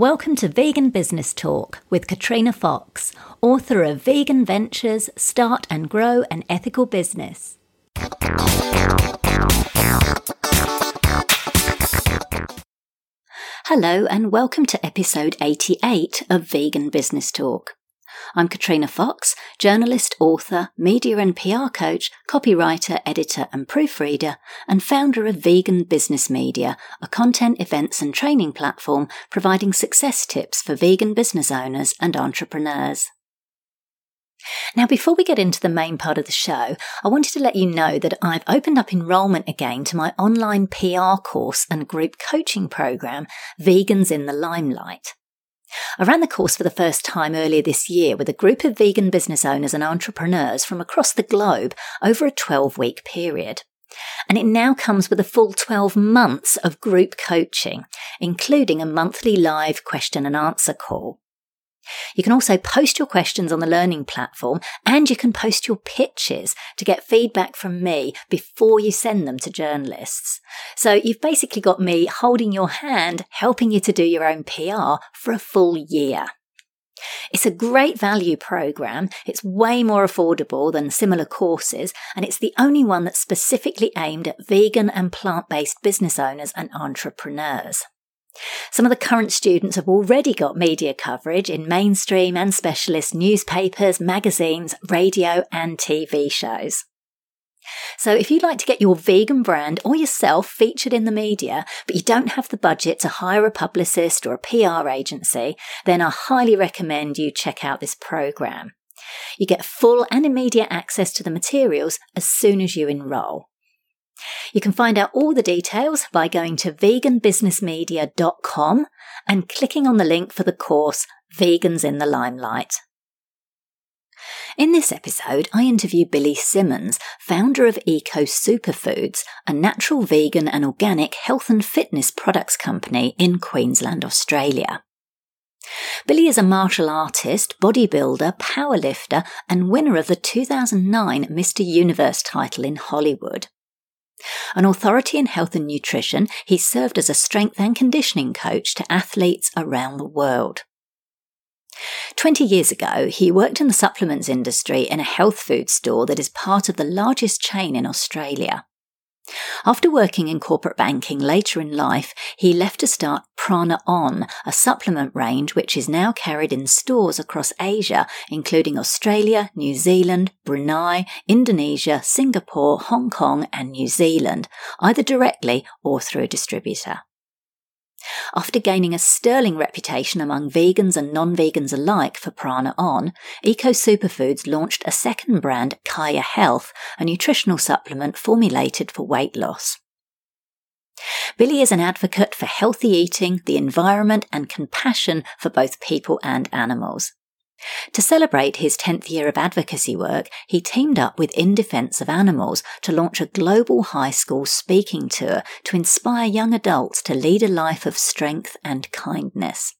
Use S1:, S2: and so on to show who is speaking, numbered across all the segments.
S1: Welcome to Vegan Business Talk with Katrina Fox, author of Vegan Ventures Start and Grow an Ethical Business. Hello, and welcome to episode 88 of Vegan Business Talk. I'm Katrina Fox, journalist, author, media and PR coach, copywriter, editor, and proofreader, and founder of Vegan Business Media, a content, events, and training platform providing success tips for vegan business owners and entrepreneurs. Now, before we get into the main part of the show, I wanted to let you know that I've opened up enrolment again to my online PR course and group coaching program, Vegans in the Limelight. I ran the course for the first time earlier this year with a group of vegan business owners and entrepreneurs from across the globe over a 12 week period. And it now comes with a full 12 months of group coaching, including a monthly live question and answer call. You can also post your questions on the learning platform and you can post your pitches to get feedback from me before you send them to journalists. So you've basically got me holding your hand, helping you to do your own PR for a full year. It's a great value program. It's way more affordable than similar courses, and it's the only one that's specifically aimed at vegan and plant based business owners and entrepreneurs. Some of the current students have already got media coverage in mainstream and specialist newspapers, magazines, radio, and TV shows. So, if you'd like to get your vegan brand or yourself featured in the media, but you don't have the budget to hire a publicist or a PR agency, then I highly recommend you check out this program. You get full and immediate access to the materials as soon as you enrol. You can find out all the details by going to veganbusinessmedia.com and clicking on the link for the course Vegans in the Limelight. In this episode, I interview Billy Simmons, founder of Eco Superfoods, a natural vegan and organic health and fitness products company in Queensland, Australia. Billy is a martial artist, bodybuilder, powerlifter, and winner of the 2009 Mr. Universe title in Hollywood. An authority in health and nutrition, he served as a strength and conditioning coach to athletes around the world. 20 years ago, he worked in the supplements industry in a health food store that is part of the largest chain in Australia. After working in corporate banking later in life, he left to start Prana On, a supplement range which is now carried in stores across Asia, including Australia, New Zealand, Brunei, Indonesia, Singapore, Hong Kong, and New Zealand, either directly or through a distributor. After gaining a sterling reputation among vegans and non vegans alike for Prana On, Eco Superfoods launched a second brand, Kaya Health, a nutritional supplement formulated for weight loss. Billy is an advocate for healthy eating, the environment, and compassion for both people and animals. To celebrate his 10th year of advocacy work, he teamed up with In Defense of Animals to launch a global high school speaking tour to inspire young adults to lead a life of strength and kindness.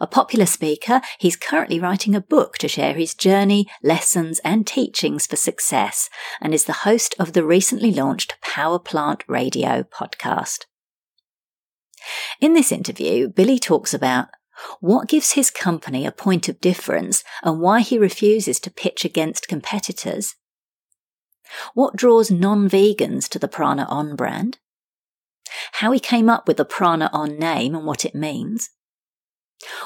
S1: A popular speaker, he's currently writing a book to share his journey, lessons, and teachings for success, and is the host of the recently launched Power Plant Radio podcast. In this interview, Billy talks about what gives his company a point of difference and why he refuses to pitch against competitors? What draws non vegans to the Prana On brand? How he came up with the Prana On name and what it means?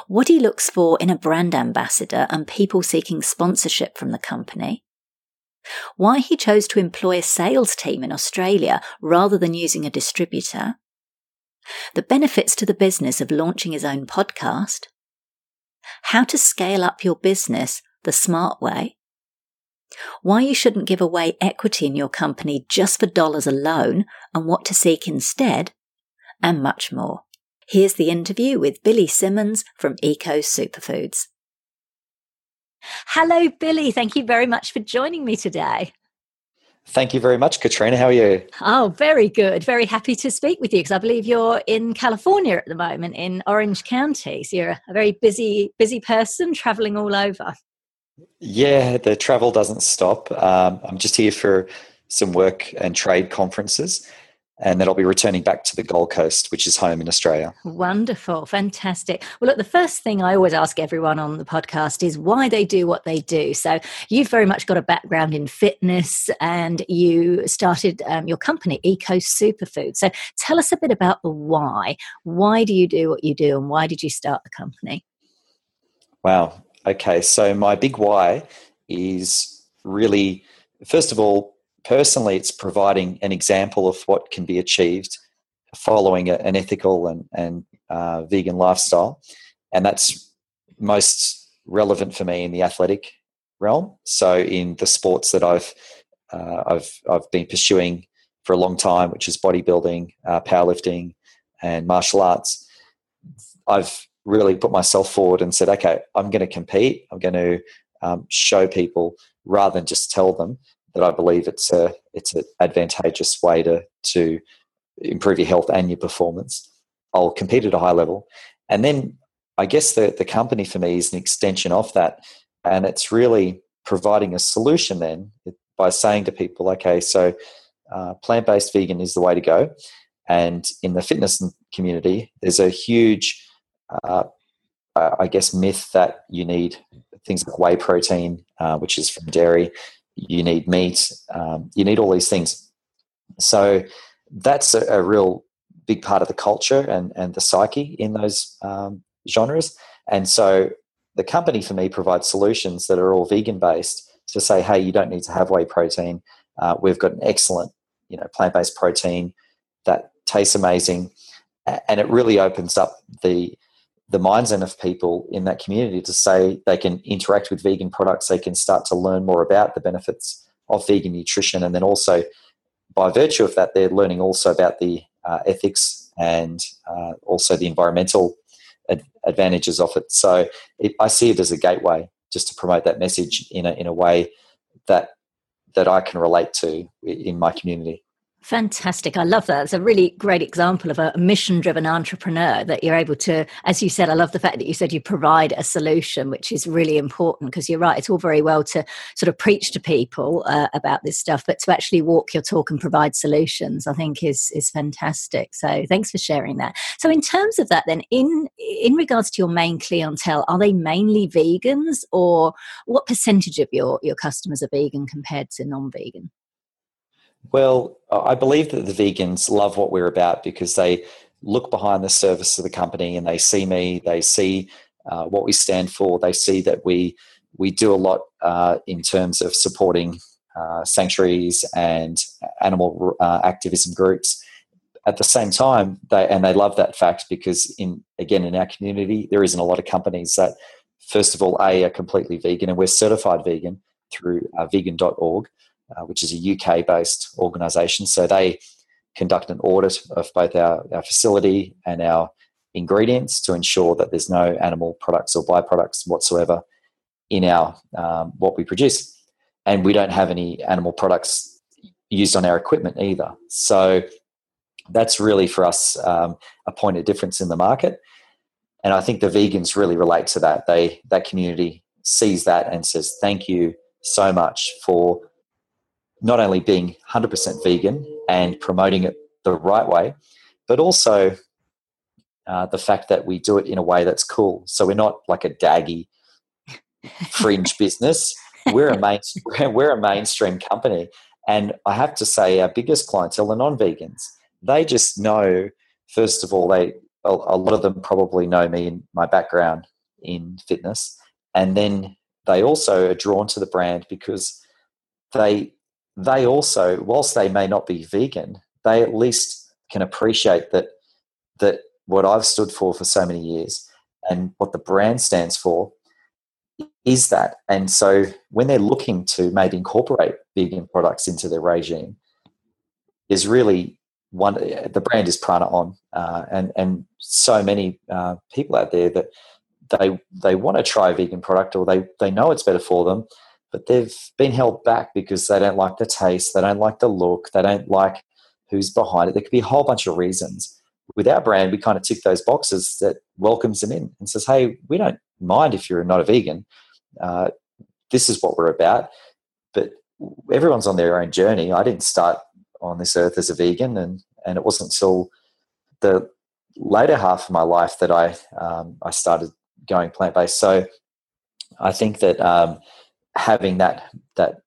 S1: What he looks for in a brand ambassador and people seeking sponsorship from the company? Why he chose to employ a sales team in Australia rather than using a distributor? The benefits to the business of launching his own podcast, how to scale up your business the smart way, why you shouldn't give away equity in your company just for dollars alone and what to seek instead, and much more. Here's the interview with Billy Simmons from Eco Superfoods. Hello, Billy. Thank you very much for joining me today.
S2: Thank you very much, Katrina. How are you?
S1: Oh, very good. Very happy to speak with you because I believe you're in California at the moment in Orange County. So you're a very busy, busy person traveling all over.
S2: Yeah, the travel doesn't stop. Um, I'm just here for some work and trade conferences. And then I'll be returning back to the Gold Coast, which is home in Australia.
S1: Wonderful, fantastic. Well, look, the first thing I always ask everyone on the podcast is why they do what they do. So, you've very much got a background in fitness and you started um, your company, Eco Superfood. So, tell us a bit about the why. Why do you do what you do and why did you start the company?
S2: Wow. Okay. So, my big why is really, first of all, personally, it's providing an example of what can be achieved following an ethical and, and uh, vegan lifestyle. And that's most relevant for me in the athletic realm. So, in the sports that I've uh, I've I've been pursuing for a long time, which is bodybuilding, uh, powerlifting, and martial arts, I've really put myself forward and said, okay, I'm going to compete. I'm going to um, show people rather than just tell them that I believe it's a it's an advantageous way to to improve your health and your performance. I'll compete at a high level, and then I guess the the company for me is an extension of that, and it's really providing a solution then by saying to people, okay, so uh, plant based vegan is the way to go, and in the fitness community, there's a huge uh, I guess myth that you need things like whey protein, uh, which is from dairy, you need meat, um, you need all these things. So that's a, a, real big part of the culture and, and the psyche in those um, genres. And so the company for me provides solutions that are all vegan based to say, hey, you don't need to have whey protein. Uh, we've got an excellent, you know, plant based protein that tastes amazing, and it really opens up the the mindset of people in that community to say they can interact with vegan products, they can start to learn more about the benefits of vegan nutrition, and then also by virtue of that, they're learning also about the uh, ethics and uh, also the environmental ad- advantages of it. So it, I see it as a gateway just to promote that message in a in a way that that I can relate to in my community.
S1: Fantastic. I love that. It's a really great example of a mission driven entrepreneur that you're able to, as you said, I love the fact that you said you provide a solution, which is really important because you're right. It's all very well to sort of preach to people uh, about this stuff, but to actually walk your talk and provide solutions, I think is, is fantastic. So thanks for sharing that. So in terms of that, then in, in regards to your main clientele, are they mainly vegans or what percentage of your, your customers are vegan compared to non vegan?
S2: Well, I believe that the vegans love what we're about because they look behind the service of the company and they see me, they see uh, what we stand for, they see that we we do a lot uh, in terms of supporting uh, sanctuaries and animal uh, activism groups. At the same time, they and they love that fact because in again in our community there isn't a lot of companies that first of all a are completely vegan and we're certified vegan through uh, vegan.org uh, which is a UK based organisation. So they conduct an audit of both our, our facility and our ingredients to ensure that there's no animal products or byproducts whatsoever in our um, what we produce. And we don't have any animal products used on our equipment either. So that's really for us um, a point of difference in the market. And I think the vegans really relate to that. They that community sees that and says, "Thank you so much for not only being 100% vegan and promoting it the right way, but also uh, the fact that we do it in a way that's cool. So we're not like a daggy fringe business. We're a main, we're a mainstream company, and I have to say, our biggest clientele are non-vegans. They just know, first of all, they a, a lot of them probably know me and my background in fitness, and then they also are drawn to the brand because they they also, whilst they may not be vegan, they at least can appreciate that that what I've stood for for so many years and what the brand stands for is that. And so when they're looking to maybe incorporate vegan products into their regime, is really one the brand is Prana On, uh, and and so many uh, people out there that they they want to try a vegan product or they they know it's better for them, but they've been held back because they don't like the taste, they don't like the look, they don't like who's behind it. There could be a whole bunch of reasons. With our brand, we kind of tick those boxes that welcomes them in and says, "Hey, we don't mind if you're not a vegan. Uh, this is what we're about." But everyone's on their own journey. I didn't start on this earth as a vegan, and and it wasn't until the later half of my life that I um, I started going plant based. So I think that um, having that that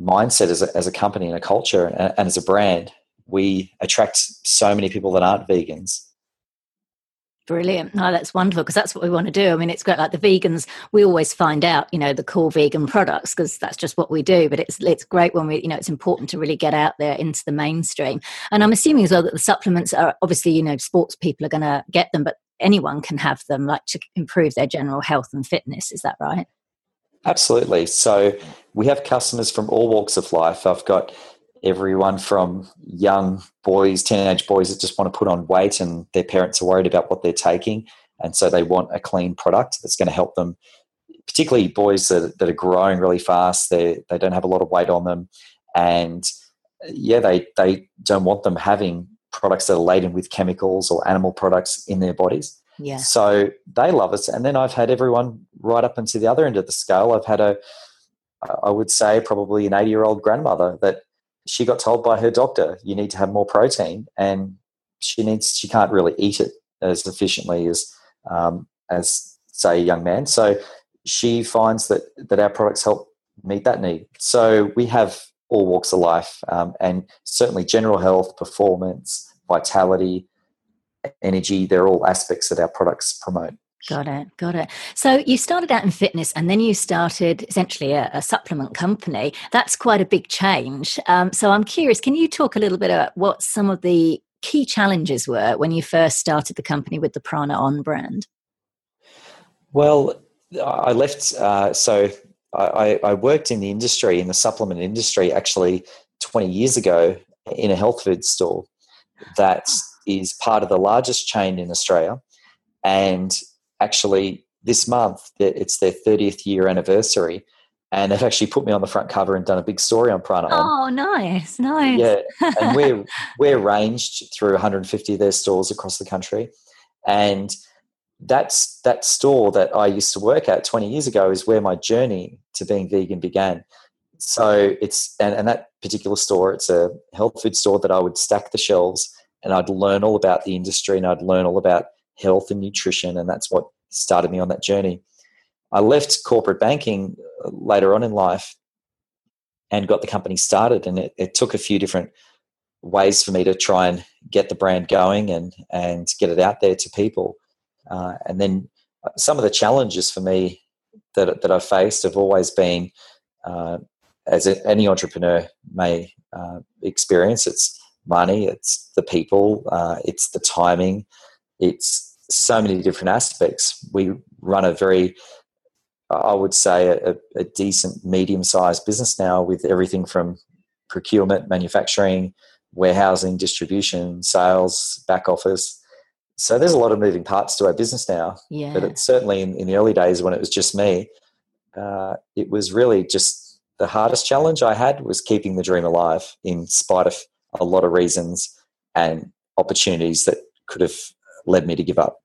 S2: mindset as a, as a company and a culture and, and as a brand, we attract so many people that aren't vegans
S1: Brilliant. No, that's wonderful because that's what we want to do. I mean, it's great. Like the vegans, we always find out, you know, the cool vegan products because that's just what we do. But it's it's great when we, you know, it's important to really get out there into the mainstream. And I'm assuming as well that the supplements are obviously, you know, sports people are going to get them, but anyone can have them, like to improve their general health and fitness. Is that right?
S2: Absolutely. So we have customers from all walks of life. I've got everyone from young boys, teenage boys that just want to put on weight and their parents are worried about what they're taking. And so they want a clean product that's going to help them, particularly boys that, that are growing really fast. They, they don't have a lot of weight on them. And uh, yeah, they, they don't want them having products that are laden with chemicals or animal products in their bodies.
S1: Yeah.
S2: So they love us. And then I've had everyone right up into the other end of the scale. I've had a, I would say, probably an 80 year old grandmother that she got told by her doctor, you need to have more protein, and she needs she can't really eat it as efficiently as um, as say a young man. So she finds that that our products help meet that need. So we have all walks of life, um, and certainly general health, performance, vitality, energy. They're all aspects that our products promote.
S1: Got it. Got it. So you started out in fitness and then you started essentially a, a supplement company. That's quite a big change. Um, so I'm curious, can you talk a little bit about what some of the key challenges were when you first started the company with the Prana On brand?
S2: Well, I left, uh, so I, I worked in the industry, in the supplement industry, actually 20 years ago in a health food store that is part of the largest chain in Australia. And actually this month it's their 30th year anniversary and they've actually put me on the front cover and done a big story on Prana.
S1: Oh, nice, nice.
S2: Yeah, and we're we're ranged through 150 of their stores across the country, and that's that store that I used to work at 20 years ago is where my journey to being vegan began. So it's and, and that particular store, it's a health food store that I would stack the shelves and I'd learn all about the industry and I'd learn all about health and nutrition, and that's what started me on that journey. I left corporate banking uh, later on in life and got the company started, and it, it took a few different ways for me to try and get the brand going and and get it out there to people. Uh, and then uh, some of the challenges for me that that I've faced have always been, uh, as any entrepreneur may uh, experience, it's money, it's the people, uh, it's the timing, it's so many different aspects. We run a very, I would say, a, a decent medium sized business now with everything from procurement, manufacturing, warehousing, distribution, sales, back office. So there's a lot of moving parts to our business now.
S1: Yeah.
S2: But it's certainly in, in the early days when it was just me, uh, it was really just the hardest challenge I had was keeping the dream alive in spite of a lot of reasons and opportunities that could have led me to give up.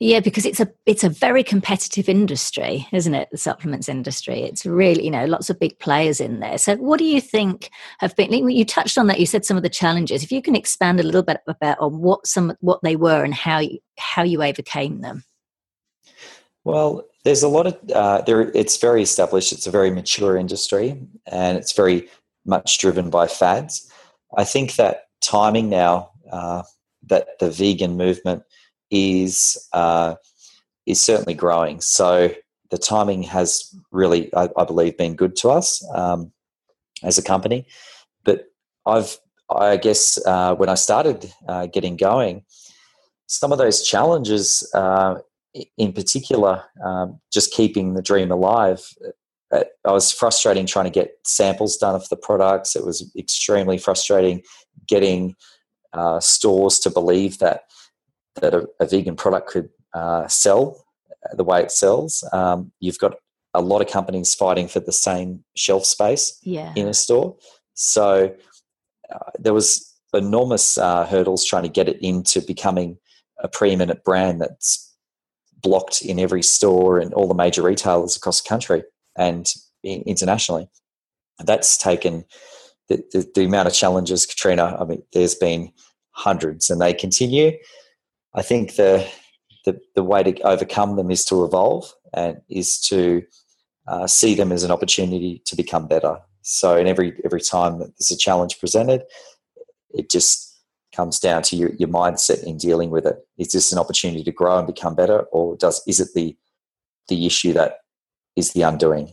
S1: Yeah, because it's a it's a very competitive industry, isn't it? The supplements industry. It's really you know lots of big players in there. So, what do you think have been? You touched on that. You said some of the challenges. If you can expand a little bit about on what some what they were and how you, how you overcame them.
S2: Well, there's a lot of uh, there. It's very established. It's a very mature industry, and it's very much driven by fads. I think that timing now uh, that the vegan movement is uh, is certainly growing. So the timing has really, I, I believe, been good to us um, as a company. But I've, I guess, uh, when I started uh, getting going, some of those challenges, uh, in particular, um, just keeping the dream alive. I was frustrating trying to get samples done of the products. It was extremely frustrating getting uh, stores to believe that that a, a vegan product could uh, sell the way it sells. Um, you've got a lot of companies fighting for the same shelf space
S1: yeah.
S2: in a store. So uh, there was enormous uh, hurdles trying to get it into becoming a preeminent brand that's blocked in every store and all the major retailers across the country and internationally. That's taken the, the, the amount of challenges, Katrina. I mean, there's been hundreds, and they continue. I think the the, the way to overcome them is to evolve and is to uh, see them as an opportunity to become better. So, in every every time that there's a challenge presented, it just comes down to your, your mindset in dealing with it. Is this an opportunity to grow and become better, or does is it the the issue that is the undoing?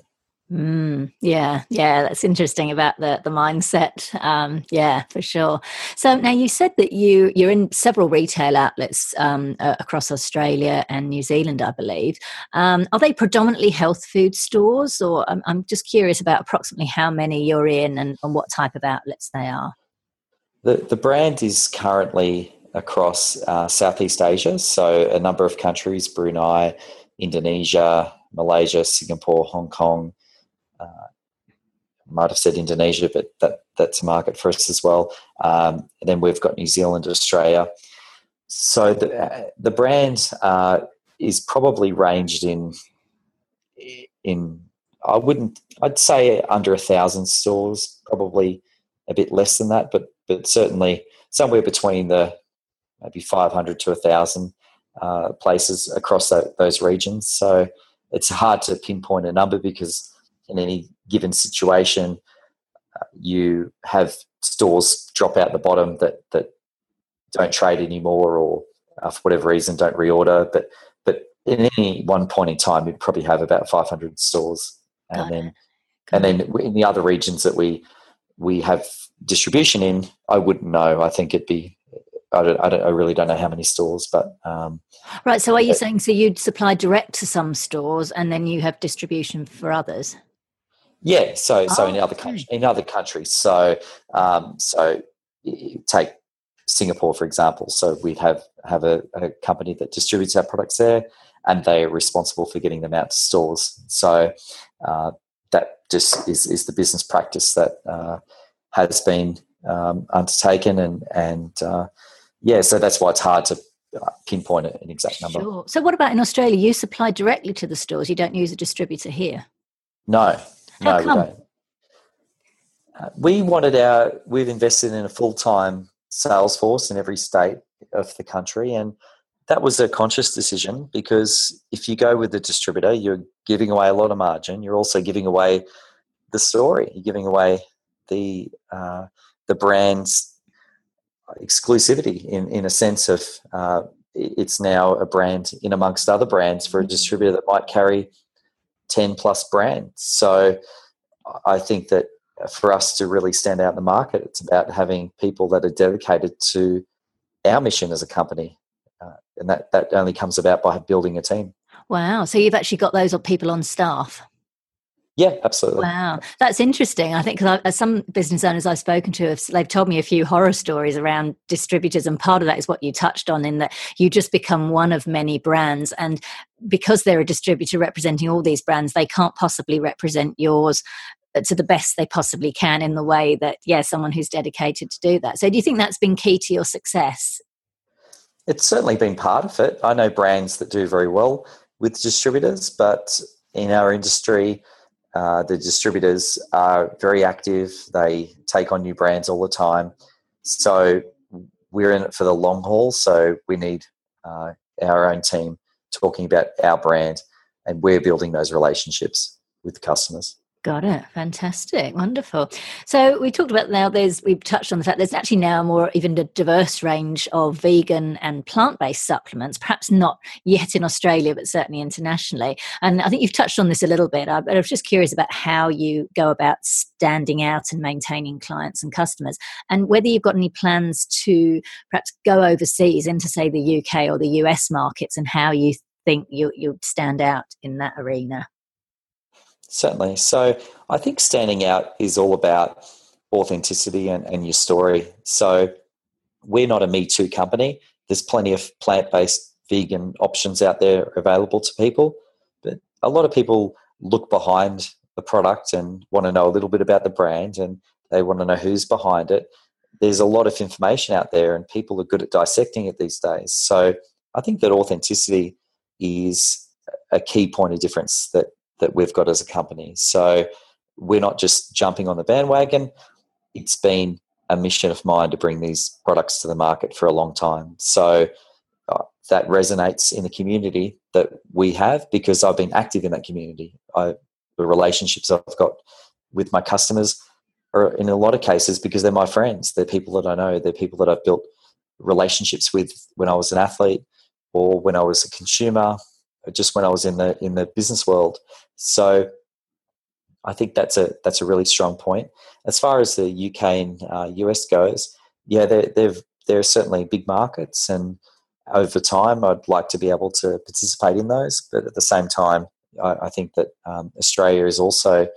S1: Mm, yeah, yeah, that's interesting about the the mindset. Um, yeah, for sure. So now you said that you you're in several retail outlets um, uh, across Australia and New Zealand, I believe. Um, are they predominantly health food stores, or I'm, I'm just curious about approximately how many you're in and, and what type of outlets they are?
S2: The the brand is currently across uh, Southeast Asia, so a number of countries: Brunei, Indonesia, Malaysia, Singapore, Hong Kong uh, might have said Indonesia, but that that's a market for us as well. Um, and then we've got New Zealand, Australia. So the uh, the brand uh, is probably ranged in in I wouldn't I'd say under a thousand stores, probably a bit less than that, but but certainly somewhere between the maybe 500 to a thousand uh, places across that, those regions. So it's hard to pinpoint a number because in any given situation, uh, you have stores drop out the bottom that that don't trade anymore, or uh, for whatever reason don't reorder. But but in any one point in time, you'd probably have about 500 stores, and then and then in the other regions that we we have distribution in, I wouldn't know. I think it'd be I don't, I don't, I really don't know how many stores, but um,
S1: right. So, are you saying so you'd supply direct to some stores and then you have distribution for others?
S2: Yeah, so so oh, in other countries, in other countries, so um, so take Singapore for example. So we have have a, a, company that distributes our products there, and they are responsible for getting them out to stores. So uh, that just is is the business practice that uh, has been um, undertaken, and and uh, yeah, so that's why it's hard to uh, pinpoint an exact number.
S1: Sure. So what about in Australia? You supply directly to the stores. You don't use a distributor here.
S2: No,
S1: how
S2: no,
S1: come?
S2: we don't. Uh, we wanted our. We've invested in a full time sales force in every state of the country, and that was a conscious decision because if you go with the distributor, you're giving away a lot of margin. You're also giving away the story. You're giving away the uh, the brand's exclusivity in in a sense of uh, it's now a brand in amongst other brands for a mm-hmm. distributor that might carry 10 plus brands. So I think that for us to really stand out in the market, it's about having people that are dedicated to our mission as a company. Uh, and that, that only comes about by building a team.
S1: Wow. So you've actually got those people on staff?
S2: Yeah, absolutely.
S1: Wow, that's interesting. I think because some business owners I've spoken to, have, they've told me a few horror stories around distributors, and part of that is what you touched on in that you just become one of many brands, and because they're a distributor representing all these brands, they can't possibly represent yours uh, to the best they possibly can in the way that yeah, someone who's dedicated to do that. So, do you think that's been key to your success?
S2: It's certainly been part of it. I know brands that do very well with distributors, but in our industry uh, the distributors are very active. They take on new brands all the time. So we're in it for the long haul. So we need uh, our own team talking about our brand, and we're building those relationships with customers.
S1: Got it. Fantastic. Wonderful. So we talked about now there's we've touched on the fact there's actually now more even a diverse range of vegan and plant-based supplements, perhaps not yet in Australia, but certainly internationally. And I think you've touched on this a little bit. I, I was just curious about how you go about standing out and maintaining clients and customers and whether you've got any plans to perhaps go overseas into say the UK or the US markets and how you think you you stand out in that arena.
S2: Certainly. So I think standing out is all about authenticity and, and your story. So we're not a Me Too company. There's plenty of plant based vegan options out there available to people. But a lot of people look behind the product and want to know a little bit about the brand and they want to know who's behind it. There's a lot of information out there and people are good at dissecting it these days. So I think that authenticity is a key point of difference that that we've got as a company. So we're not just jumping on the bandwagon. it's been a mission of mine to bring these products to the market for a long time. So uh, that resonates in the community that we have because I've been active in that community. I, the relationships I've got with my customers are in a lot of cases because they're my friends. They're people that I know. They're people that I've built relationships with when I was an athlete or when I was a consumer, just when I was in the in the business world. So I think that's a that's a really strong point. As far as the UK and uh, US goes, yeah, they're, they've they're certainly big markets, and over time, I'd like to be able to participate in those. But at the same time, I, I think that um, Australia is also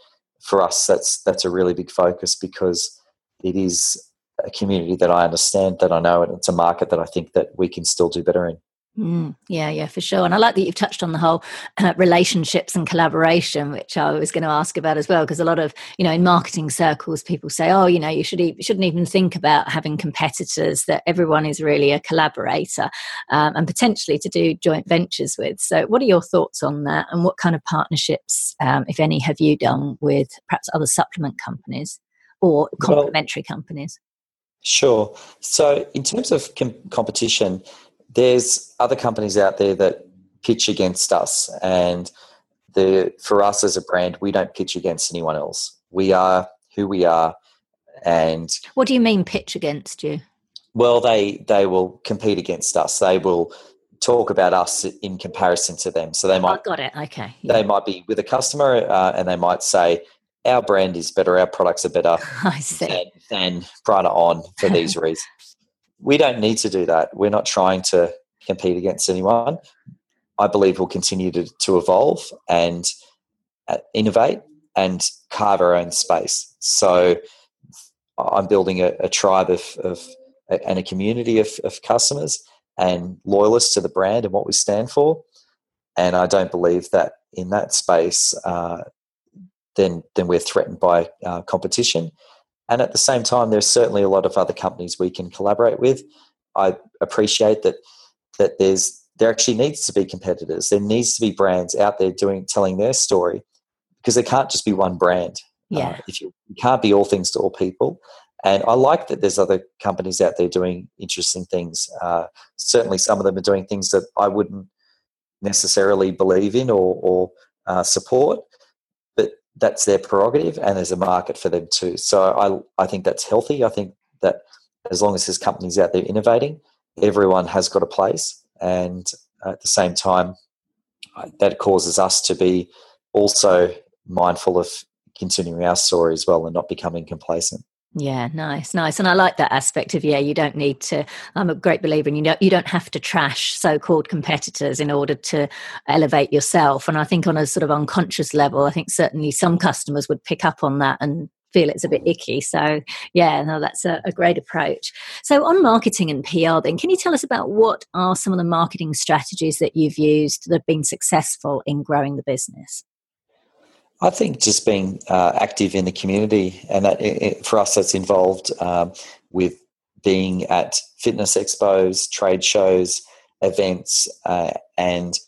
S2: for us. That's that's a really big focus because it is a community that I understand, that I know, and it's a market that I think that we can still do better in.
S1: Mm, yeah, yeah, for sure. And I like that you've touched on the whole uh, relationships and collaboration, which I was going to ask about as well. Because a lot of, you know, in marketing circles, people say, oh, you know, you should e- shouldn't even think about having competitors, that everyone is really a collaborator um, and potentially to do joint ventures with. So, what are your thoughts on that? And what kind of partnerships, um, if any, have you done with perhaps other supplement companies or complementary well, companies?
S2: Sure. So, in terms of com- competition, there's other companies out there that pitch against us. And the for us as a brand we don't pitch against anyone else. We are who we are. And
S1: what do you mean pitch against you?
S2: Well they they will compete against us. They will talk about us in comparison to them. So they might
S1: oh, got it. Okay.
S2: yeah. they might be with a customer uh, and they might say our brand is better. Our products are better
S1: I see.
S2: than, than Prana On for these reasons we don't need to do that. We're not trying to compete against anyone. I believe we'll continue to, to evolve and uh, innovate and carve our own space. So I'm building a, a tribe of, of, and a community of, of customers and loyalists to the brand and what we stand for. And I don't believe that in that space, uh, then then we're threatened by uh, competition. And at the same time, there's certainly a lot of other companies we can collaborate with. I appreciate that that there's there actually needs to be competitors. There needs to be brands out there doing telling their story because there can't just be one brand.
S1: Uh, yeah. Uh,
S2: if you, you can't be all things to all people. And I like that there's other companies out there doing interesting things. Uh, certainly, some of them are doing things that I wouldn't necessarily believe in or, or uh, support that's their prerogative and there's a market for them too. So I, I think that's healthy. I think that as long as there's companies out there innovating, everyone has got a place. And at the same time, that causes us to be also mindful of continuing our story as well and not becoming complacent.
S1: Yeah, nice, nice, and I like that aspect of yeah. You don't need to. I'm a great believer in you know you don't have to trash so-called competitors in order to elevate yourself. And I think on a sort of unconscious level, I think certainly some customers would pick up on that and feel it's a bit icky. So yeah, no, that's a, a great approach. So on marketing and PR, then can you tell us about what are some of the marketing strategies that you've used that have been successful in growing the business?
S2: I think just being uh, active in the community, and that it, for us, that's involved um, with being at fitness expos, trade shows, events, uh, and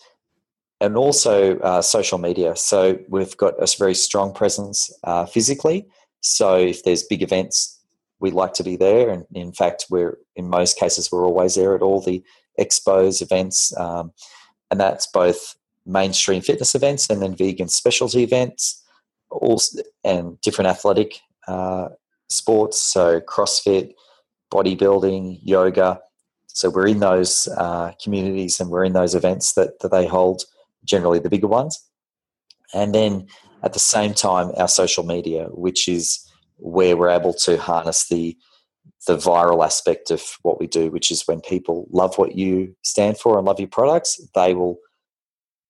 S2: and also uh, social media. So we've got a very strong presence uh, physically. So if there's big events, we like to be there, and in fact, we're in most cases we're always there at all the expos, events, um, and that's both mainstream fitness events and then vegan specialty events, also, and different athletic uh, sports, so CrossFit, bodybuilding, yoga. So we're in those uh, communities and we're in those events that, that they hold, generally the bigger ones. And then at the same time, our social media, which is where we're able to harness the the viral aspect of what we do, which is when people love what you stand for and love your products, they will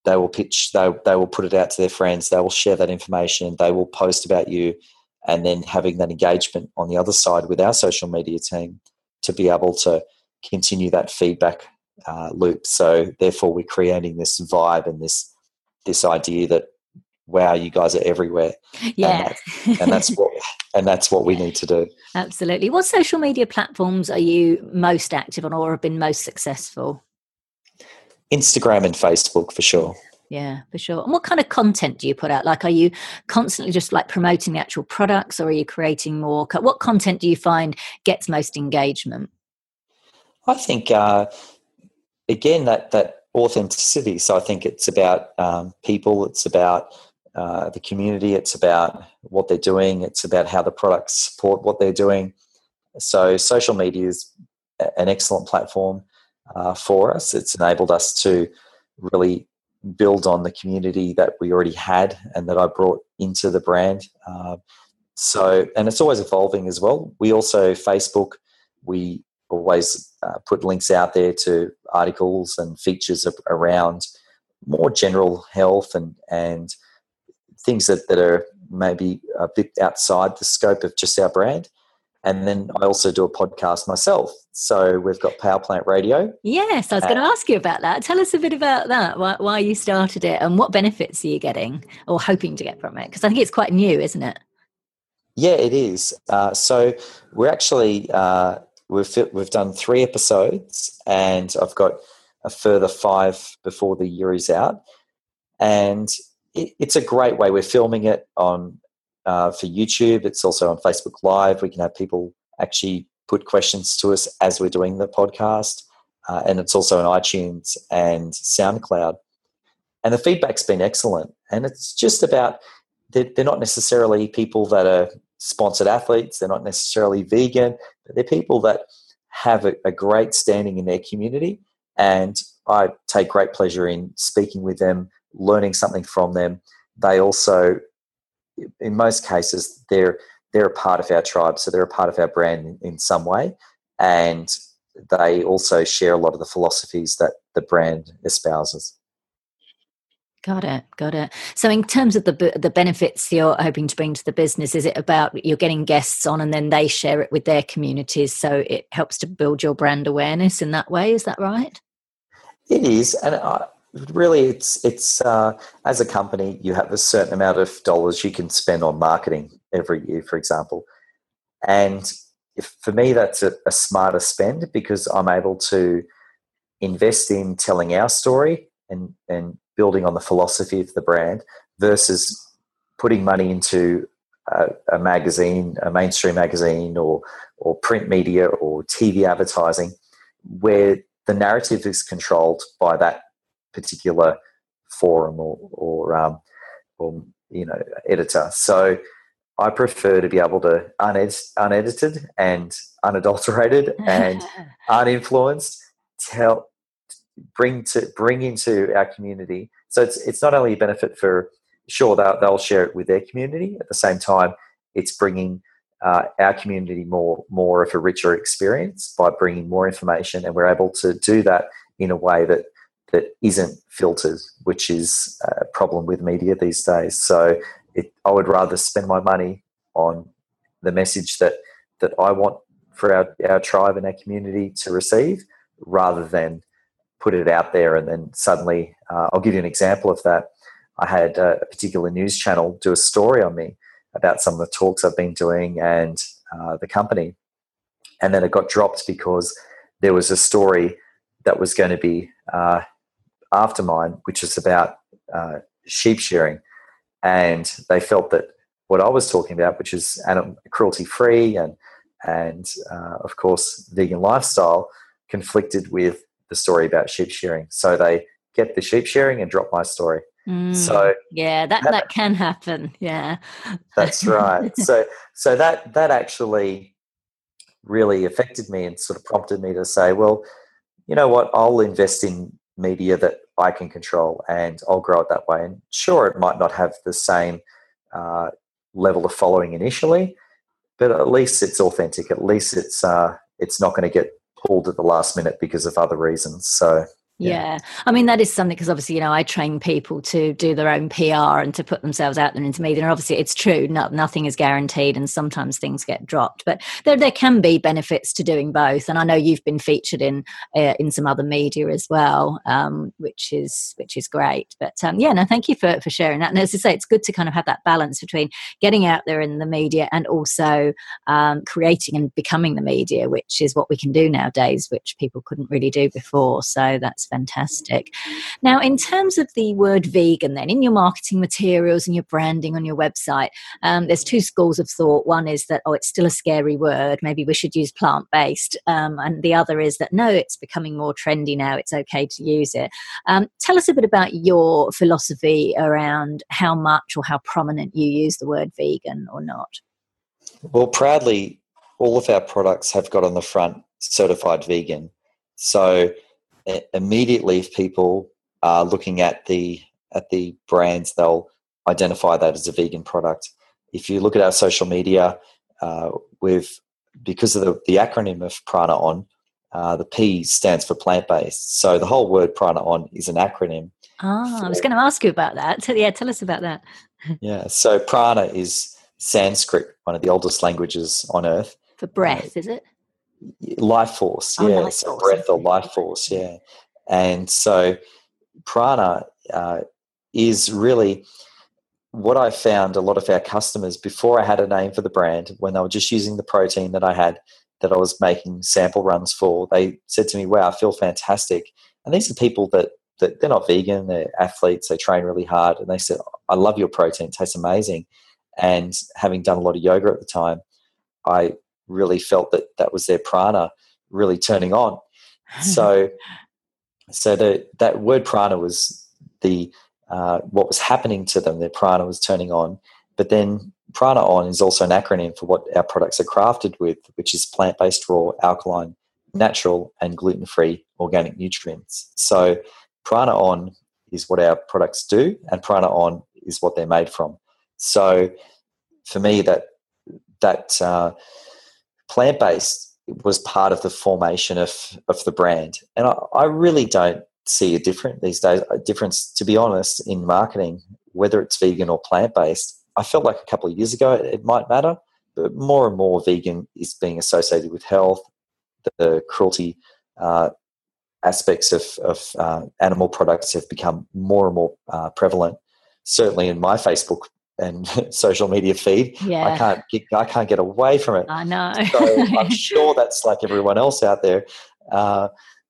S2: they will pitch they, they will put it out to their friends they will share that information they will post about you and then having that engagement on the other side with our social media team to be able to continue that feedback uh, loop. So therefore we're creating this vibe and this this idea that wow you guys are everywhere.
S1: Yeah.
S2: and, that, and that's what and that's what we need to do.
S1: Absolutely. What social media platforms are you most active on or have been most successful
S2: Instagram and Facebook for sure.
S1: yeah, for sure. And what kind of content do you put out? Like, are you constantly just like promoting the actual products, or are you creating more? What content do you find gets most engagement?
S2: I think uh, again that that authenticity. So I think it's about um, people. It's about uh, the community. It's about what they're doing. It's about how the products support what they're doing. So social media is an excellent platform uh, for us. It's enabled us to really build on the community that we already had and that I brought into the brand. Uh, so, and it's always evolving as well. We also, Facebook, we always uh, put links out there to articles and features of, around more general health and, and things that, that are maybe a bit outside the scope of just our brand. And then I also do a podcast myself. So we've got Power Plant Radio.
S1: Yes, I was going to ask you about that. Tell us a bit about that, why, why you started it, and what benefits are you getting or hoping to get from it? Because I think it's quite new, isn't it?
S2: Yeah, it is. Uh, so we're actually uh, we've we've done three episodes, and I've got a further five before the year is out. And it, it's a great way. We're filming it on uh, for YouTube. It's also on Facebook Live. We can have people actually put questions to us as we're doing the podcast. Uh, and it's also on iTunes and SoundCloud. And the feedback's been excellent. And it's just about, they're, they're not necessarily people that are sponsored athletes, they're not necessarily vegan, but they're people that have a, a great standing in their community. And I take great pleasure in speaking with them, learning something from them. They also in most cases they're they're a part of our tribe, so they're a part of our brand in, some way, and they also share a lot of the philosophies that the brand espouses.
S1: Got it, got it. So, in terms of the the benefits you're hoping to bring to the business, is it about you're getting guests on and then they share it with their communities, so it helps to build your brand awareness in that way? Is that right?
S2: It is, and I, really it's it's uh, as a company you have a certain amount of dollars you can spend on marketing every year for example. And if, for me that's a, a, smarter spend because i'm able to invest in telling our story and and building on the philosophy of the brand versus putting money into a, a magazine a mainstream magazine or or print media or tv advertising where the narrative is controlled by that particular forum or or, um, or you know editor. So I prefer to be able to uned- unedited and unadulterated and uninfluenced tell bring to bring into our community. So it's it's not only a benefit for sure they'll, they'll share it with their community at the same time it's bringing uh, our community more more of a richer experience by bringing more information and we're able to do that in a way that that isn't filtered, which is a problem with media these days. So it, I would rather spend my money on the message that that I want for our, our tribe and our community to receive, rather than put it out there and then suddenly. Uh, I'll give you an example of that. I had a particular news channel do a story on me about some of the talks I've been doing and uh, the company, and then it got dropped because there was a story that was going to be uh, after mine, which is about uh, sheep shearing. And they felt that what I was talking about, which is cruelty free and, and uh, of course, vegan lifestyle, conflicted with the story about sheep shearing. So they get the sheep shearing and drop my story.
S1: Mm, so yeah, that, that that can happen. Yeah,
S2: that's right. so so that that actually really affected me and sort of prompted me to say, well, you know what, I'll invest in media that I can control, and I'll grow it that way. And sure, it might not have the same uh, level of following initially, but at least it's authentic. At least it's uh, it's not going to get pulled at the last minute because of other reasons. So
S1: yeah. yeah. I mean, that is something because obviously, you know, I train people to do their own PR and to put themselves out there into media. And obviously, it's true, no, nothing is guaranteed and sometimes things get dropped. But there, there can be benefits to doing both. And I know you've been featured in uh, in some other media as well, um, which is which is great. But um, yeah, no, thank you for, for sharing that. And as I say, it's good to kind of have that balance between getting out there in the media and also um, creating and becoming the media, which is what we can do nowadays, which people couldn't really do before. So that's That's fantastic. Now, in terms of the word vegan, then in your marketing materials and your branding on your website, um, there's two schools of thought. One is that, oh, it's still a scary word. Maybe we should use plant based. Um, and the other is that, no, it's becoming more trendy now. It's okay to use it. Um, tell us a bit about your philosophy around how much or how prominent you use the word vegan or not.
S2: Well, proudly, all of our products have got on the front certified vegan. So immediately, if people are looking at the at the brands, they'll identify that as a vegan product. If you look at our social media, uh, with because of the, the acronym of Prana On, uh, the P stands for plant based. So the whole word Prana On is an acronym.
S1: Ah, for, I was going to ask you about that. So, yeah, tell us about that.
S2: yeah, so Prana is Sanskrit, one of the oldest languages on earth.
S1: For breath, uh, is it?
S2: Life force, oh, yeah. Life so force. breath or life force, yeah. And so prana uh, is really what I found a lot of our customers before I had a name for the brand, when they were just using the protein that I had that I was making sample runs for, they said to me, Wow, I feel fantastic. And these are people that, that they're not vegan, they're athletes, they train really hard. And they said, I love your protein, it tastes amazing. And having done a lot of yoga at the time, I really felt that that was their prana really turning on. So, so the, that word prana was the uh, what was happening to them. Their prana was turning on, but then prana on is also an acronym for what our products are crafted with, which is plant-based, raw, alkaline, natural, and gluten-free organic nutrients. So, prana on is what our products do, and prana on is what they're made from. So, for me, that that uh, plant based was part of the formation of of the brand, and I, I really don't see a difference these days. A difference, to be honest, in marketing, whether it's vegan or plant based. I felt like a couple of years ago it might matter, but more and more vegan is being associated with health, the cruelty uh, aspects of, of uh, animal products have become more and more uh, prevalent. Certainly in my Facebook and social media feed. Yeah. I can't get, I can't get away from it.
S1: I know.
S2: so I'm sure that's like everyone else out there. Uh,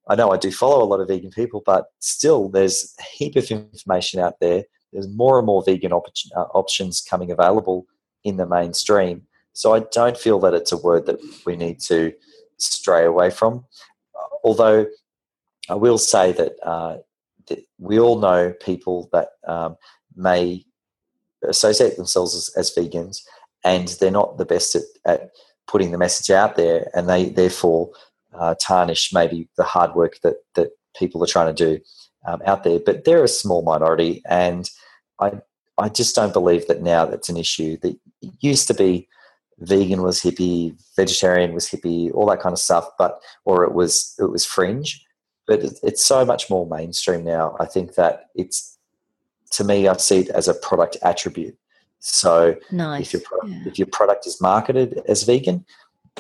S2: I know I do follow a lot of vegan people, but still, there's a heap of information out there. There's more and more vegan op- uh, options coming available in the mainstream. So I don't feel that it's a word that we need to stray away from. Although I will say that, uh, that we all know people that um, may associate themselves as, as vegans and they're not the best at, at, putting the message out there and they therefore uh, tarnish maybe the hard work that, that people are trying to do um, out there. But they're a small minority and I, I just don't believe that now that's an issue. That used to be vegan was hippie, vegetarian was hippie, all that kind of stuff, but or it was it was fringe. But it's so much more mainstream now. I think that it's to me, I see it as a product attribute. So
S1: nice.
S2: if your product, yeah. if your product is marketed as vegan,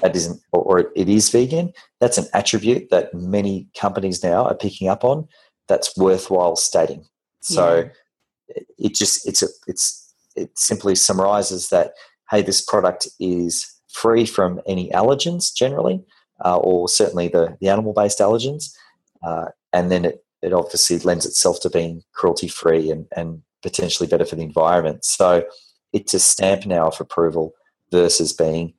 S2: that isn't, or it is vegan, that's an attribute that many companies now are picking up on. That's worthwhile stating. So yeah. it just it's a, it's it simply summarizes that hey, this product is free from any allergens generally, uh, or certainly the the animal based allergens, uh, and then it it obviously lends itself to being cruelty free and, and potentially better for the environment. So it's a stamp now of approval versus being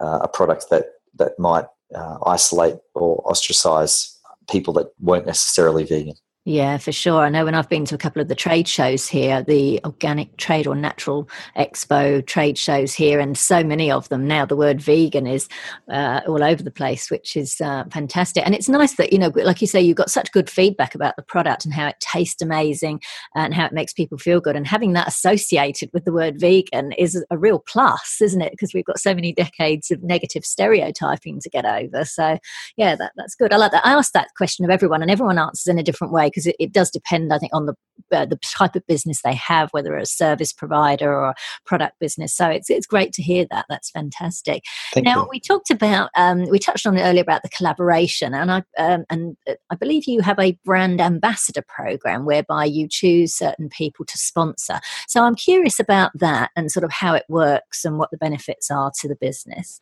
S2: uh, a product that that might uh, isolate or ostracize people that weren't necessarily vegan.
S1: Yeah, for sure. I know when I've been to a couple of the trade shows here, the organic trade or natural expo trade shows here, and so many of them now, the word vegan is uh, all over the place, which is uh, fantastic. And it's nice that, you know, like you say, you've got such good feedback about the product and how it tastes amazing and how it makes people feel good. And having that associated with the word vegan is a real plus, isn't it? Because we've got so many decades of negative stereotyping to get over. So, yeah, that, that's good. I like that. I asked that question of everyone, and everyone answers in a different way because it, it, does depend, I think, on the uh, the type of business they have, whether it's a service provider or a product business. So it's it's great to hear that. That's fantastic.
S2: Thank
S1: now
S2: you.
S1: we talked about um, we touched on it earlier about the collaboration, and I um, and uh, I believe you have a brand ambassador program whereby you choose certain people to sponsor. So I'm curious about that and sort of how it works and what the benefits are to the business.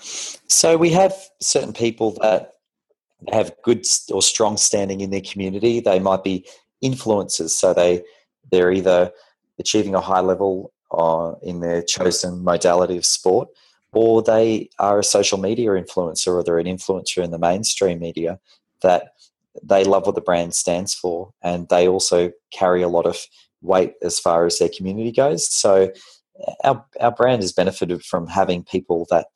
S2: So we have certain people that they have good or strong standing in their community. They might be influencers, so they they're either achieving a high level uh, in their chosen modality of sport, or they are a social media influencer, or they're an influencer in the mainstream media that they love what the brand stands for, and they also carry a lot of weight as far as their community goes. So our our brand has benefited from having people that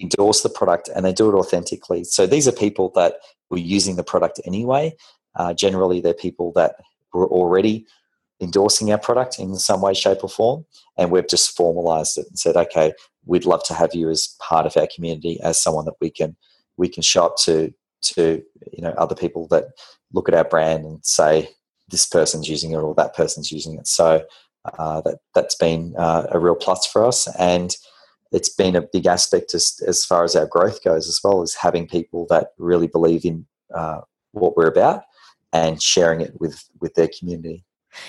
S2: endorse the product and they do it authentically. So these are people that were using the product anyway. Uh, generally, they're people that were already endorsing our product in some way, shape, or form, and we've just formalized it and said, okay, we'd love to have you as part of our community, as someone that we can we can show up to to you know other people that look at our brand and say this person's using it or that person's using it. So uh, that that's been uh, a real plus for us, and it's been a big aspect as, as far as our growth goes as well as having people that really believe in uh, what we're about and sharing it with with their community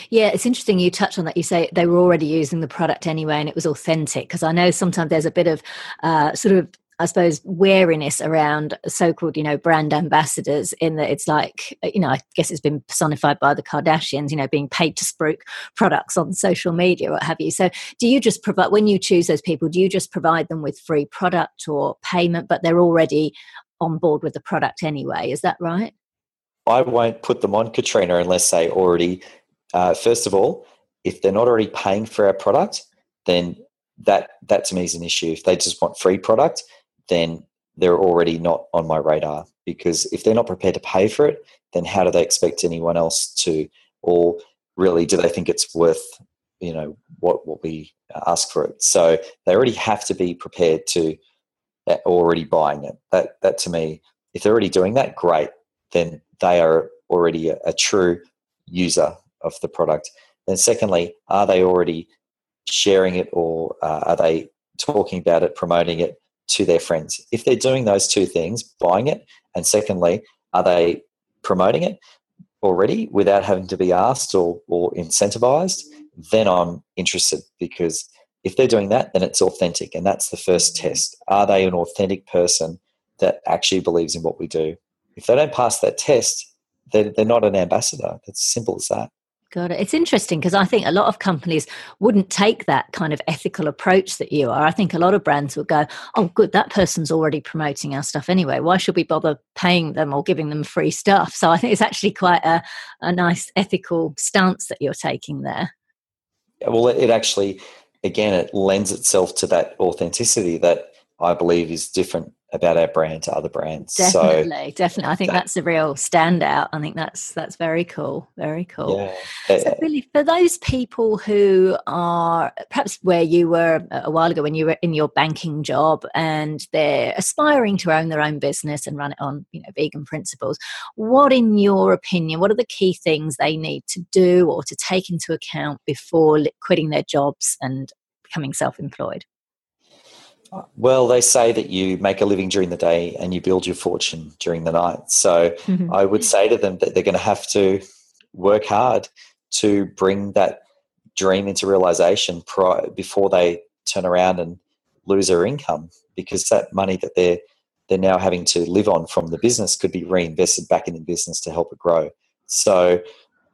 S1: yeah, it's interesting you touch on that. You say they were already using the product anyway and it was authentic because I know sometimes there's a bit of uh, sort of I suppose wariness around so-called, you know, brand ambassadors in that it's like, you know, I guess it's been personified by the Kardashians, you know, being paid to spruik products on social media, what have you. So do you just provide when you choose those people, do you just provide them with free product or payment, but they're already on board with the product anyway? Is that right?
S2: I won't put them on Katrina unless they already uh, first of all, if they're not already paying for our product, then that that to me is an issue. If they just want free product, then they're already not on my radar because if they're not prepared to pay for it, then how do they expect anyone else to? Or really, do they think it's worth you know what what we ask for it? So they already have to be prepared to uh, already buying it. That that to me, if they're already doing that, great. Then they are already a, a true user of the product. Then secondly, are they already sharing it or uh, are they talking about it, promoting it to their friends. If they're doing those two things, buying it, and secondly, are they promoting it already without having to be asked or, or incentivized, then I'm interested because if they're doing that, then it's authentic. And that's the first test. Are they an authentic person that actually believes in what we do? If they don't pass that test, they're, they're not an ambassador. It's simple as that.
S1: Got it. It's interesting because I think a lot of companies wouldn't take that kind of ethical approach that you are. I think a lot of brands would go, oh, good, that person's already promoting our stuff anyway. Why should we bother paying them or giving them free stuff? So I think it's actually quite a, a nice ethical stance that you're taking there.
S2: Yeah, well, it actually, again, it lends itself to that authenticity that I believe is different about our brand to other brands.
S1: Definitely, so, definitely. I think that, that's a real standout. I think that's that's very cool. Very cool. Yeah. So, eh, eh. really, for those people who are perhaps where you were a while ago when you were in your banking job and they're aspiring to own their own business and run it on, you know, vegan principles, what, in your opinion, what are the key things they need to do or to take into account before quitting their jobs and becoming self-employed?
S2: Well, they say that you make a living during the day and you build your fortune during the night. So mm-hmm. I would say to them that they're going to have to work hard to bring that dream into realization before they turn around and lose their income because that money that they're they're now having to live on from the business could be reinvested back in the business to help it grow. So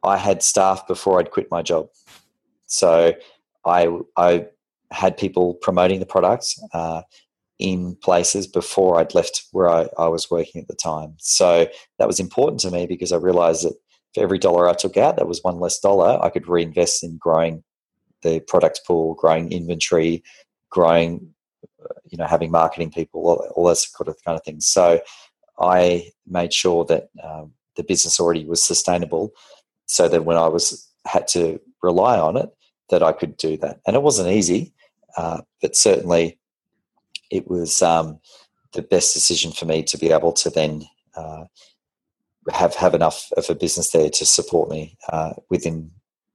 S2: I had staff before I'd quit my job. So I I had people promoting the products uh, in places before I'd left where I, I, was working at the time. So that was important to me because I realized that for every dollar I took out, that was one less dollar I could reinvest in growing the product pool, growing inventory, growing, uh, you know, having marketing people, all, all those kind of, kind of things. So I made sure that um, the business already was sustainable so that when I was had to rely on it, that I could do that. And it wasn't easy, uh, but certainly it was um, the best decision for me to be able to then uh, have have enough of a business there to support me uh, within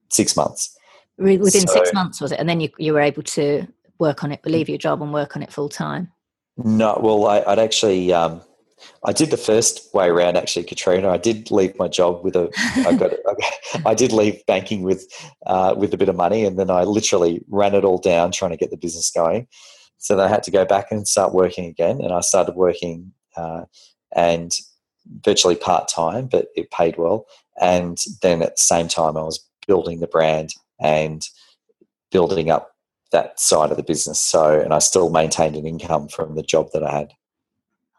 S2: six months.
S1: Within so, six months, was it? And then you you were able to work on it, leave your job, and work on it full time.
S2: No, well, I, would actually um, I did the first way around actually, Katrina. I did leave my job with a. I got. I did leave banking with uh, with a bit of money, and then I literally ran it all down trying to get the business going. So then I had to go back and start working again, and I started working, uh, and virtually part time, but it paid well. And then at the same time, I was building the brand and building up that side of the business. So, and I still maintained an income from the job that I had.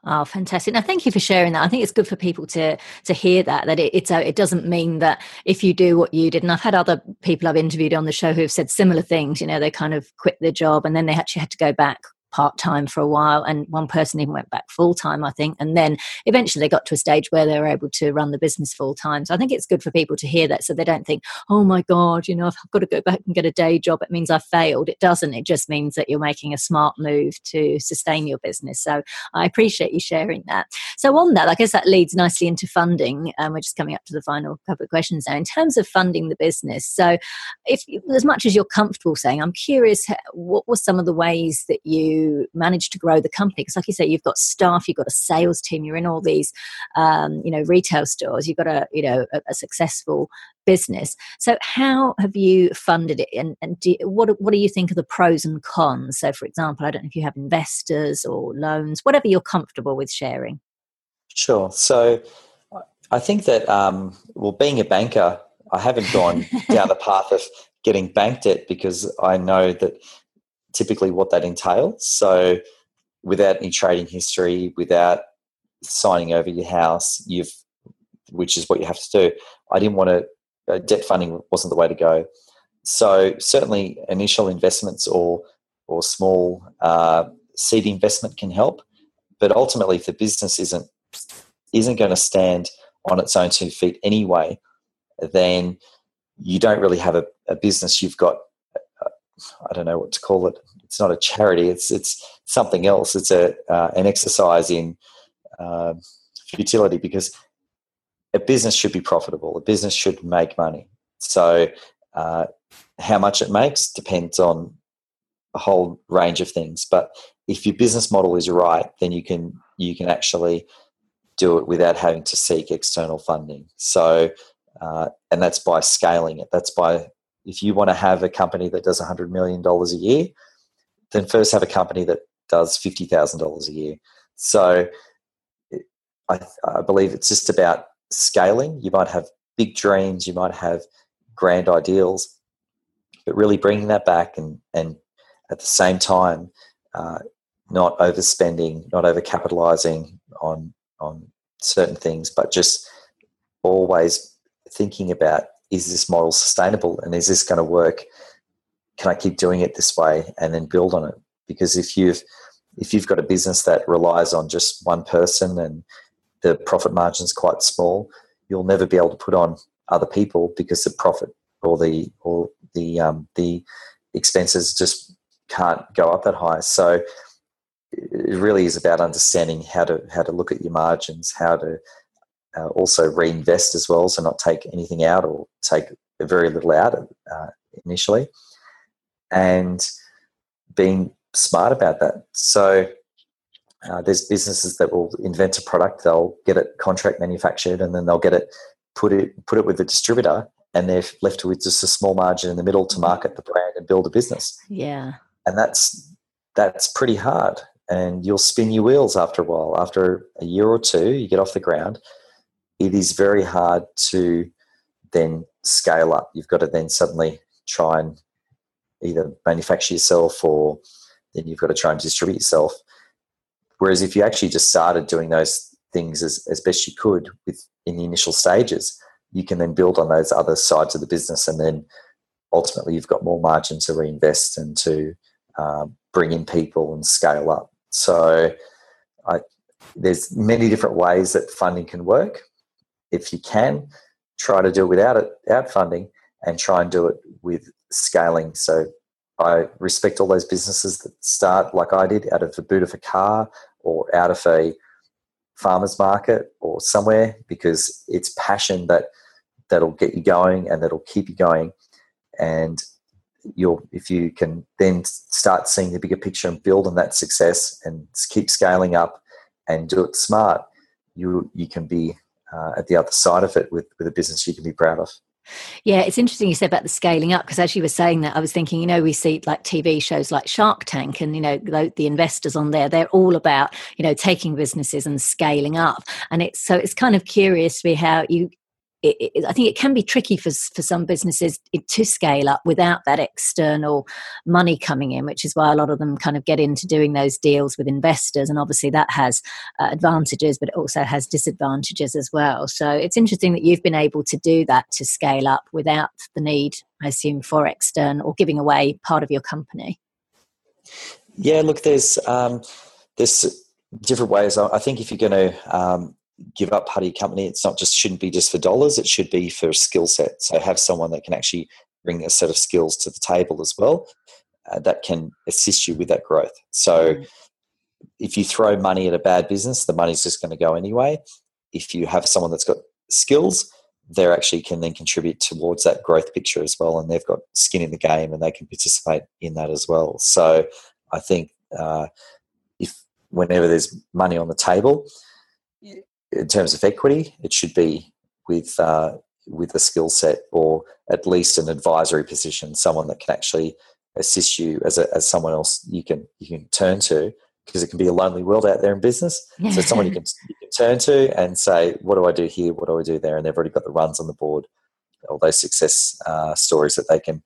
S1: Oh, fantastic! Now, thank you for sharing that. I think it's good for people to to hear that that it, it's a, it doesn't mean that if you do what you did. And I've had other people I've interviewed on the show who have said similar things. You know, they kind of quit their job and then they actually had to go back part time for a while, and one person even went back full time, I think. And then eventually they got to a stage where they were able to run the business full time. So I think it's good for people to hear that so they don't think, oh my God, you know, I've got to go back and get a day job. It means I failed. It doesn't. It just means that you're making a smart move to sustain your business. So I appreciate you sharing that. So on that, I guess that leads nicely into funding. Um, we're just coming up to the final couple of questions now. In terms of funding the business, so if as much as you're comfortable saying, I'm curious, what were some of the ways that you managed to grow the company. Because like you say you've got staff you've got a sales team you're in all these um, you know retail stores you've got a you know a, a successful business. So how have you funded it? And, and do, what, what do you think are the pros and cons? So for example i don't know if you have investors or loans whatever you're comfortable with sharing.
S2: Sure. So i think that um, well being a banker i haven't gone down the path of getting bank debt because i know that typically what that entails. So, without any trading history, without signing over your house, you've which is what you have to do. I didn't want to. Uh, debt funding wasn't the way to go. So certainly, initial investments or or small uh, seed investment can help, but ultimately, if the business isn't isn't going to stand on its own two feet anyway, then you don't really have a, a business. You've got I don't know what to call it. It's not a charity. It's it's something else. It's a uh, an exercise in uh, futility because a business should be profitable. A business should make money. So uh, how much it makes depends on a whole range of things. But if your business model is right, then you can you can actually do it without having to seek external funding. So, uh, and that's by scaling it. That's by if you want to have a company that does $100 million a year, then first have a company that does $50,000 a year. So I, I believe it's just about scaling. You might have big dreams, you might have grand ideals, but really bringing that back and, and at the same time, uh, not overspending, not overcapitalizing on on certain things, but just always thinking about is this model sustainable and is this going to work? Can I keep doing it this way and then build on it? Because if you've if you've got a business that relies on just one person and the profit margin is quite small, you'll never be able to put on other people because the profit or the or the um, the expenses just can't go up that high. So it really is about understanding how to how to look at your margins, how to uh, also reinvest as well, so not take anything out or take very little out uh, initially, and being smart about that. So uh, there's businesses that will invent a product, they'll get it contract manufactured, and then they'll get it put it put it with a distributor, and they're left with just a small margin in the middle to market the brand and build a business.
S1: Yeah,
S2: and that's that's pretty hard and you'll spin your wheels after a while. After a year or two, you get off the ground, it is very hard to then scale up. You've got to then suddenly try and either manufacture yourself or then you've got to try and distribute yourself. Whereas if you actually just started doing those things as, as best you could with in the initial stages, you can then build on those other sides of the business and then ultimately you've got more margin to reinvest and to um, bring in people and scale up. So I, there's many different ways that funding can work if you can, try to do it without it, without funding, and try and do it with scaling. So I respect all those businesses that start like I did out of the boot of a car or out of a farmer's market or somewhere because it's passion that that'll get you going and that'll keep you going. And you'll if you can then start seeing the bigger picture and build on that success and keep scaling up and do it smart, you you can be uh, at the other side of it with, with a business you can be proud of.
S1: Yeah, it's interesting you said about the scaling up because as you were saying that, I was thinking, you know, we see like TV shows like Shark Tank and, you know, the, the, investors on there, they're all about, you know, taking businesses and scaling up. And it's so it's kind of curious to be how you it, it, I think it can be tricky for for some businesses to scale up without that external money coming in, which is why a lot of them kind of get into doing those deals with investors. And obviously, that has uh, advantages, but it also has disadvantages as well. So it's interesting that you've been able to do that to scale up without the need, I assume, for external or giving away part of your company.
S2: Yeah, look, there's um, there's different ways. I think if you're going to um, give up your company, it's not just shouldn't be just for dollars. It should be for skill set. So have someone that can actually bring a set of skills to the table as well uh, that can assist you with that growth. So mm. if you throw money at a bad business, the money's just going to go anyway. If you have someone that's got skills, they actually can then contribute towards that growth picture as well, and they've got skin in the game and they can participate in that as well. So I think uh, if whenever there's money on the table, in terms of equity, it should be with uh, with a skill set or at least an advisory position, someone that can actually assist you as a, as someone else you can you can turn to because it can be a lonely world out there in business. So someone you can, you can turn to and say, "What do I do here? What do I do there?" And they've already got the runs on the board, all those success uh, stories that they can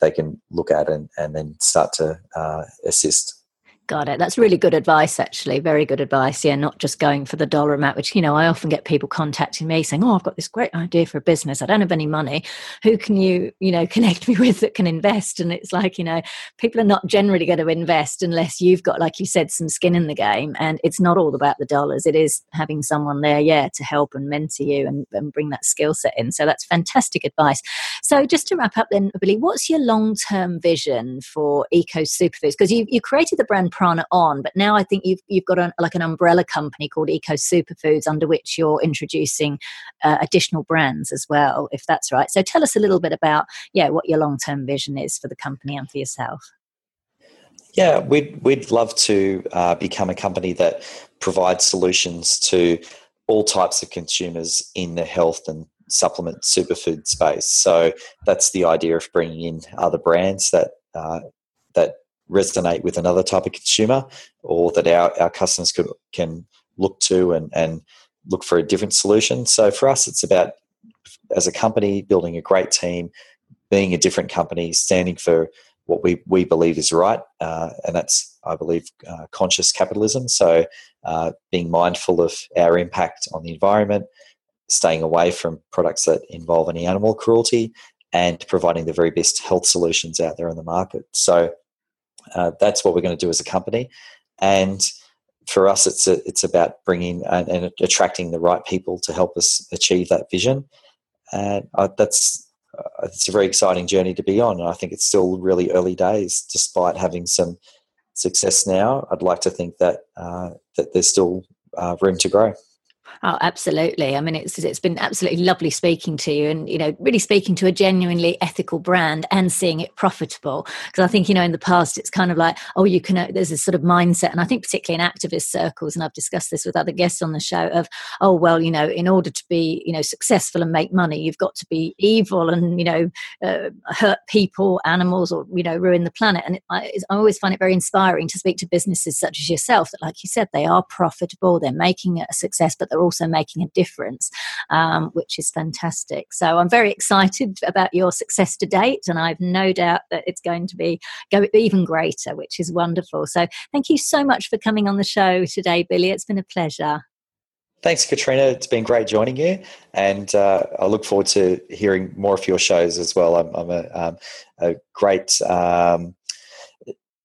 S2: they can look at and and then start to uh, assist.
S1: Got it. That's really good advice, actually. Very good advice. Yeah, not just going for the dollar amount, which, you know, I often get people contacting me saying, Oh, I've got this great idea for a business. I don't have any money. Who can you, you know, connect me with that can invest? And it's like, you know, people are not generally going to invest unless you've got, like you said, some skin in the game. And it's not all about the dollars. It is having someone there, yeah, to help and mentor you and, and bring that skill set in. So that's fantastic advice. So just to wrap up then, Billy, what's your long term vision for Eco Superfoods? Because you, you created the brand Prana On, but now I think you've you've got an, like an umbrella company called Eco Superfoods under which you're introducing uh, additional brands as well, if that's right. So tell us a little bit about yeah what your long term vision is for the company and for yourself.
S2: Yeah, we'd we'd love to uh, become a company that provides solutions to all types of consumers in the health and supplement superfood space. So that's the idea of bringing in other brands that uh, that resonate with another type of consumer or that our, our customers could, can look to and, and look for a different solution. So for us, it's about as a company building a great team, being a different company, standing for what we, we believe is right. Uh, and that's, I believe, uh, conscious capitalism. So uh, being mindful of our impact on the environment, staying away from products that involve any animal cruelty, and providing the very best health solutions out there in the market. So uh, that's what we're going to do as a company. And for us, it's a, it's about bringing and, and, attracting the right people to help us achieve that vision. And uh, that's uh, it's a very exciting journey to be on. And I think it's still really early days, despite having some success now. I'd like to think that uh, that there's still uh, room to grow.
S1: Oh, absolutely. I mean, it's it's been absolutely lovely speaking to you, and you know, really speaking to a genuinely ethical brand and seeing it profitable. Because I think you know, in the past, it's kind of like, oh, you can. Uh, there's this sort of mindset, and I think particularly in activist circles, and I've discussed this with other guests on the show, of oh, well, you know, in order to be you know successful and make money, you've got to be evil and you know uh, hurt people, animals, or you know ruin the planet. And it, I, I always find it very inspiring to speak to businesses such as yourself that, like you said, they are profitable, they're making it a success, but they're also making a difference, um, which is fantastic. So I'm very excited about your success to date, and I've no doubt that it's going to be go even greater, which is wonderful. So thank you so much for coming on the show today, Billy. It's been a pleasure.
S2: Thanks, Katrina. It's been great joining you, and uh, I look forward to hearing more of your shows as well. I'm, I'm a, um, a, great um,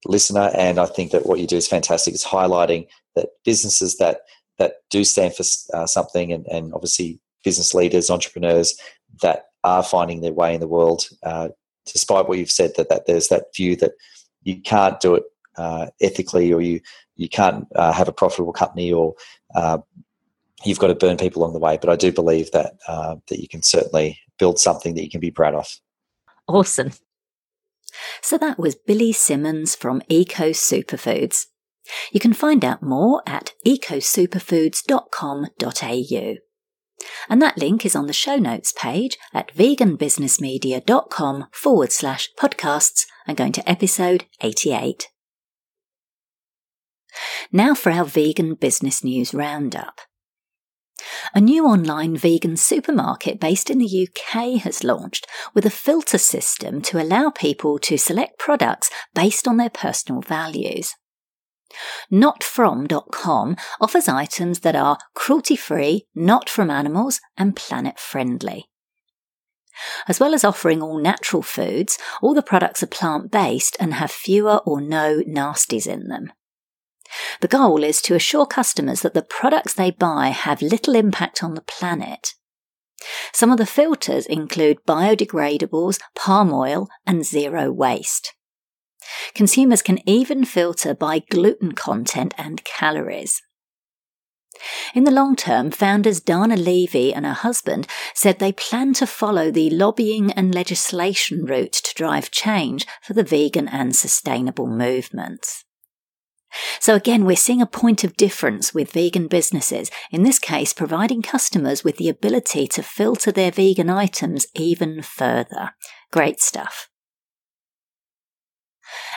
S2: listener, and I think that what you do is fantastic. It's highlighting that businesses that that do stand for uh, something, and, and, obviously business leaders, entrepreneurs that are finding their way in the world, uh, despite what you've said that, that there's that view that you can't do it uh, ethically, or you you can't uh, have a profitable company, or uh, you've got to burn people along the way. But I do believe that uh, that you can certainly build something that you can be proud of.
S1: Awesome. So that was Billy Simmons from Eco Superfoods. You can find out more at ecosuperfoods.com.au. And that link is on the show notes page at veganbusinessmedia.com forward slash podcasts and going to episode 88. Now for our vegan business news roundup. A new online vegan supermarket based in the UK has launched with a filter system to allow people to select products based on their personal values. NotFrom.com offers items that are cruelty free, not from animals, and planet friendly. As well as offering all natural foods, all the products are plant based and have fewer or no nasties in them. The goal is to assure customers that the products they buy have little impact on the planet. Some of the filters include biodegradables, palm oil, and zero waste. Consumers can even filter by gluten content and calories. In the long term, founders Dana Levy and her husband said they plan to follow the lobbying and legislation route to drive change for the vegan and sustainable movements. So again, we're seeing a point of difference with vegan businesses, in this case, providing customers with the ability to filter their vegan items even further. Great stuff.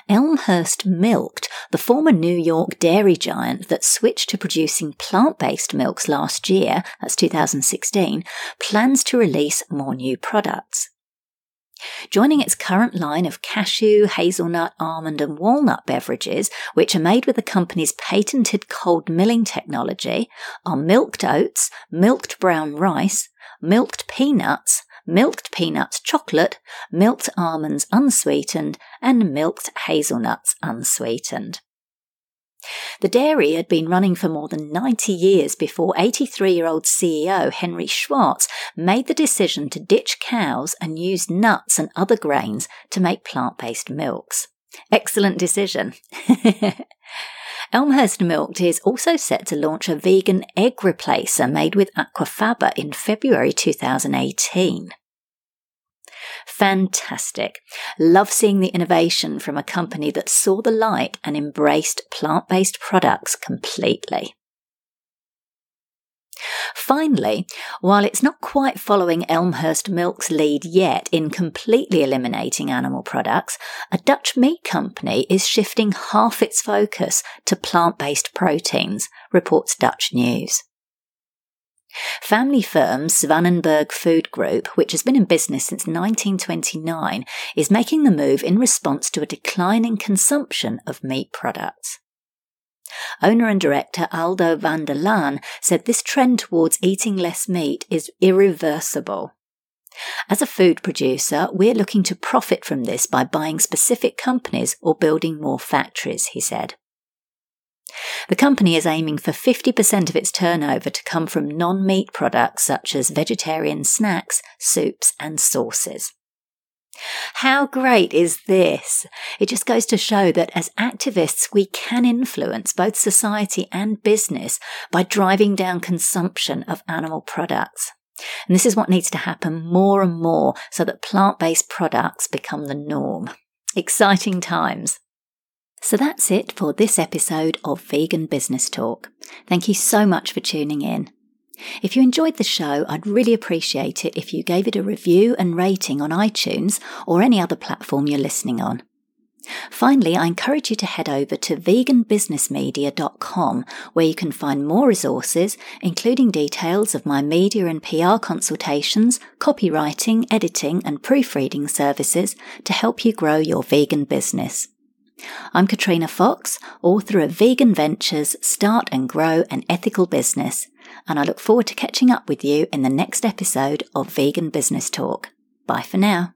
S1: Elmhurst Milked, the former New York dairy giant that switched to producing plant based milks last year, that's 2016, plans to release more new products. Joining its current line of cashew, hazelnut, almond, and walnut beverages, which are made with the company's patented cold milling technology, are milked oats, milked brown rice, milked peanuts, milked peanuts chocolate, milked almonds unsweetened, and milked hazelnuts unsweetened. The dairy had been running for more than 90 years before 83 year old CEO Henry Schwartz made the decision to ditch cows and use nuts and other grains to make plant based milks. Excellent decision. Elmhurst Milked is also set to launch a vegan egg replacer made with aquafaba in February 2018. Fantastic. Love seeing the innovation from a company that saw the light and embraced plant based products completely. Finally, while it's not quite following Elmhurst Milk's lead yet in completely eliminating animal products, a Dutch meat company is shifting half its focus to plant based proteins, reports Dutch News. Family firm Zwanenberg Food Group, which has been in business since 1929, is making the move in response to a decline in consumption of meat products. Owner and director Aldo van der Laan said this trend towards eating less meat is irreversible. As a food producer, we're looking to profit from this by buying specific companies or building more factories, he said. The company is aiming for 50% of its turnover to come from non meat products such as vegetarian snacks, soups, and sauces. How great is this? It just goes to show that as activists, we can influence both society and business by driving down consumption of animal products. And this is what needs to happen more and more so that plant based products become the norm. Exciting times. So that's it for this episode of Vegan Business Talk. Thank you so much for tuning in. If you enjoyed the show, I'd really appreciate it if you gave it a review and rating on iTunes or any other platform you're listening on. Finally, I encourage you to head over to veganbusinessmedia.com where you can find more resources, including details of my media and PR consultations, copywriting, editing, and proofreading services to help you grow your vegan business. I'm Katrina Fox, author of Vegan Ventures Start and Grow an Ethical Business, and I look forward to catching up with you in the next episode of Vegan Business Talk. Bye for now.